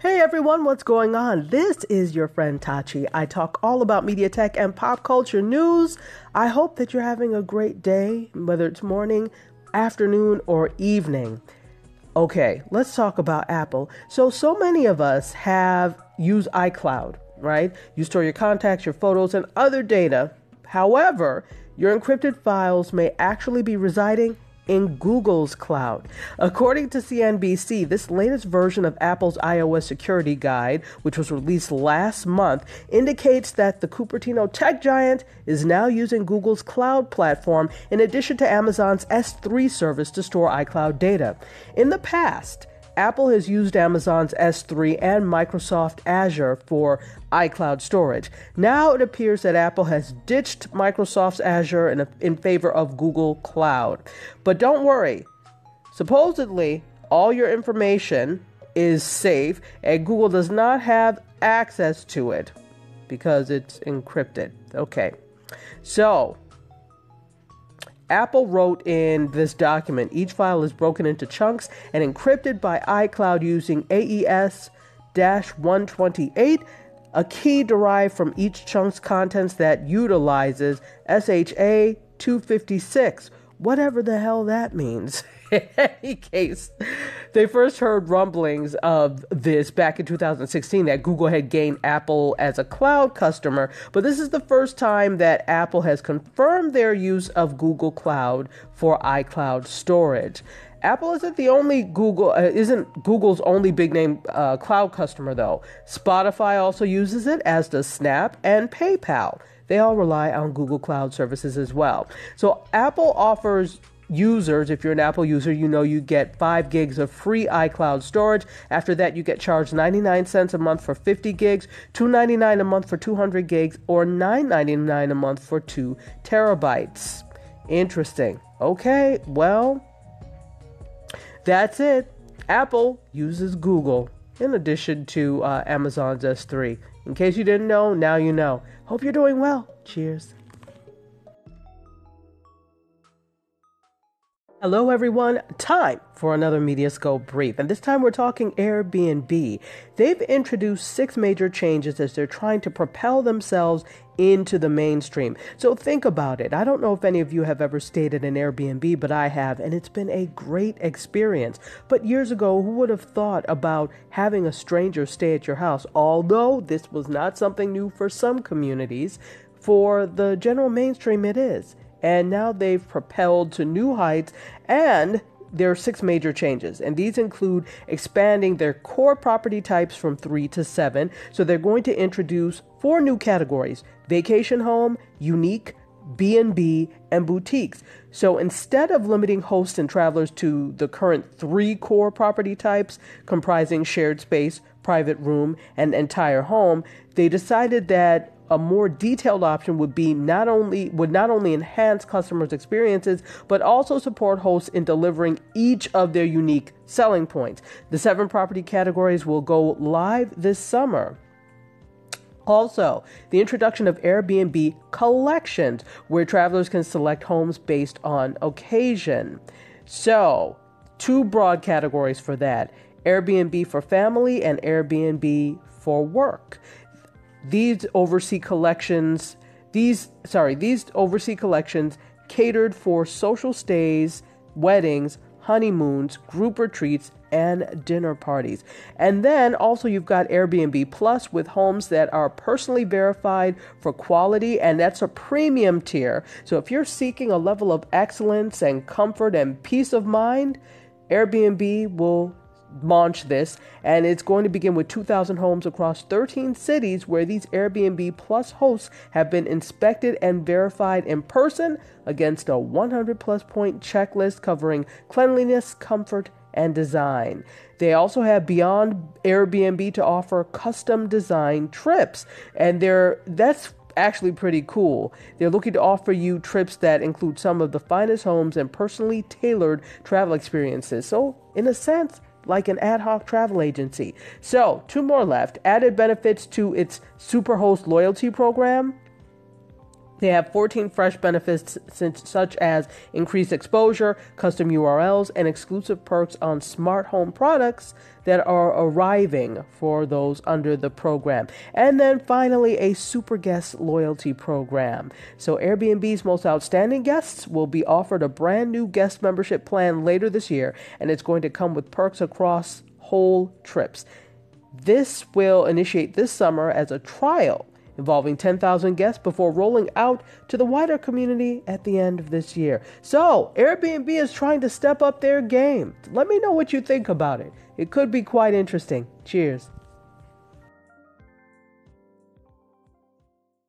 Hey everyone, what's going on? This is your friend Tachi. I talk all about media tech and pop culture news. I hope that you're having a great day, whether it's morning, afternoon, or evening. Okay, let's talk about Apple. So, so many of us have used iCloud, right? You store your contacts, your photos, and other data. However, your encrypted files may actually be residing in Google's cloud. According to CNBC, this latest version of Apple's iOS security guide, which was released last month, indicates that the Cupertino tech giant is now using Google's cloud platform in addition to Amazon's S3 service to store iCloud data. In the past, Apple has used Amazon's S3 and Microsoft Azure for iCloud storage. Now it appears that Apple has ditched Microsoft's Azure in, in favor of Google Cloud. But don't worry, supposedly, all your information is safe and Google does not have access to it because it's encrypted. Okay. So, Apple wrote in this document each file is broken into chunks and encrypted by iCloud using AES 128, a key derived from each chunk's contents that utilizes SHA 256, whatever the hell that means. in any case, they first heard rumblings of this back in 2016 that Google had gained Apple as a cloud customer, but this is the first time that Apple has confirmed their use of Google Cloud for iCloud storage. Apple isn't the only Google uh, isn't Google's only big name uh, cloud customer though. Spotify also uses it as does Snap and PayPal. They all rely on Google Cloud services as well. So Apple offers users, if you're an Apple user, you know you get 5 gigs of free iCloud storage. After that, you get charged 99 cents a month for 50 gigs, 2.99 a month for 200 gigs, or 9.99 a month for 2 terabytes. Interesting. Okay, well, that's it. Apple uses Google in addition to uh, Amazon's S3. In case you didn't know, now you know. Hope you're doing well. Cheers. Hello, everyone. Time for another Mediascope brief. And this time we're talking Airbnb. They've introduced six major changes as they're trying to propel themselves into the mainstream. So think about it. I don't know if any of you have ever stayed at an Airbnb, but I have, and it's been a great experience. But years ago, who would have thought about having a stranger stay at your house? Although this was not something new for some communities, for the general mainstream, it is and now they've propelled to new heights and there are six major changes, and these include expanding their core property types from three to seven. So they're going to introduce four new categories: vacation home, unique, B&B, and boutiques. So instead of limiting hosts and travelers to the current three core property types comprising shared space, private room, and entire home, they decided that a more detailed option would be not only would not only enhance customers' experiences but also support hosts in delivering each of their unique selling points. The seven property categories will go live this summer. Also, the introduction of Airbnb collections, where travelers can select homes based on occasion. So, two broad categories for that Airbnb for family and Airbnb for work. These overseas collections, these sorry, these overseas collections catered for social stays, weddings, honeymoons, group retreats, and dinner parties. And then also you've got Airbnb Plus with homes that are personally verified for quality, and that's a premium tier. So if you're seeking a level of excellence and comfort and peace of mind, Airbnb will launch this, and it's going to begin with 2,000 homes across 13 cities where these Airbnb Plus hosts have been inspected and verified in person against a 100 plus point checklist covering cleanliness, comfort, and design. They also have beyond Airbnb to offer custom design trips, and they're that's actually pretty cool. They're looking to offer you trips that include some of the finest homes and personally tailored travel experiences. So, in a sense, like an ad hoc travel agency. So, two more left. Added benefits to its Superhost loyalty program. They have 14 fresh benefits such as increased exposure, custom URLs, and exclusive perks on smart home products that are arriving for those under the program. And then finally, a super guest loyalty program. So, Airbnb's most outstanding guests will be offered a brand new guest membership plan later this year, and it's going to come with perks across whole trips. This will initiate this summer as a trial involving 10,000 guests before rolling out to the wider community at the end of this year. So, Airbnb is trying to step up their game. Let me know what you think about it. It could be quite interesting. Cheers.